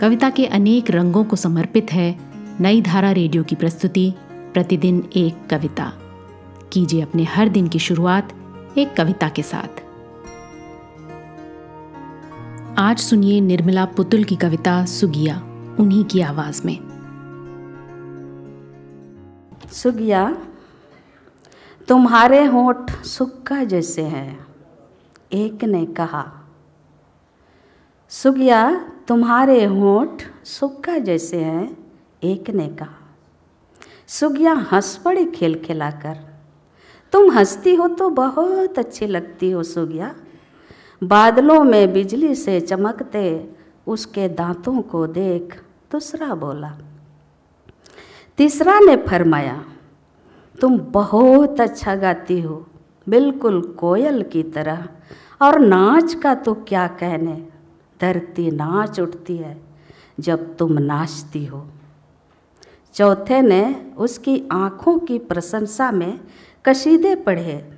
कविता के अनेक रंगों को समर्पित है नई धारा रेडियो की प्रस्तुति, प्रतिदिन एक कविता। कीजिए अपने हर दिन की शुरुआत एक कविता के साथ। आज सुनिए निर्मला पुतुल की कविता सुगिया, उन्हीं की आवाज़ में। सुगिया, तुम्हारे होठ सुक्का जैसे हैं, एक ने कहा। सुगिया तुम्हारे होठ सुक्का जैसे हैं, एक ने कहा। सुगिया हंस पड़े खेल खिलाकर। तुम हंसती हो तो बहुत अच्छी लगती हो सुगिया बादलों में बिजली से चमकते उसके दांतों को देख दूसरा बोला, तीसरा ने फरमाया, तुम बहुत अच्छा गाती हो, बिल्कुल कोयल की तरह, और नाच का तो क्या कहने। धरती नाच उठती है जब तुम नाचती हो। चौथे ने उसकी आँखों की प्रशंसा में कशीदे पढ़े।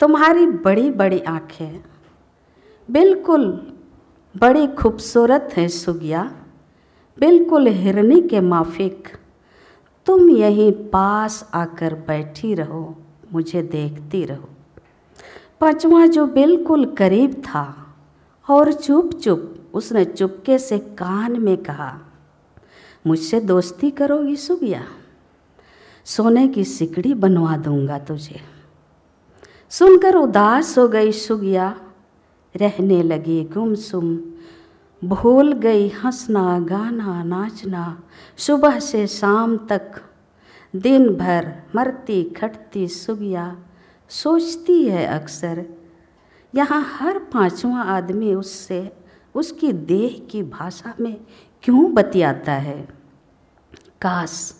तुम्हारी बड़ी बड़ी आँखें, बिल्कुल बड़ी खूबसूरत हैं सुगिया, बिल्कुल हिरनी के माफिक। तुम यहीं पास आकर बैठी रहो, मुझे देखती रहो। पांचवा जो बिल्कुल करीब था और चुप चुप उसने चुपके से कान में कहा, मुझसे दोस्ती करोगी सुगिया सोने की सिकड़ी बनवा दूँगा तुझे। सुनकर उदास हो गई सुगिया रहने लगी गुमसुम। भूल गई हंसना, गाना, नाचना। सुबह से शाम तक दिन भर मरती खटती सुगिया सोचती है अक्सर यहाँ हर पांचवा आदमी उससे, उसकी देह की भाषा में क्यों बतियाता है? काश।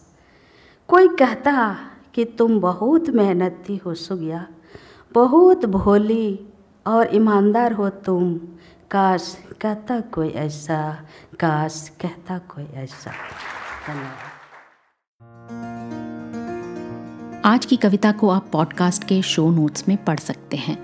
कोई कहता कि तुम बहुत मेहनती हो सुगिया, बहुत भोली और ईमानदार हो तुम। काश कहता कोई ऐसा, काश कहता कोई ऐसा। धन्यवाद। आज की कविता को आप पॉडकास्ट के शो नोट्स में पढ़ सकते हैं।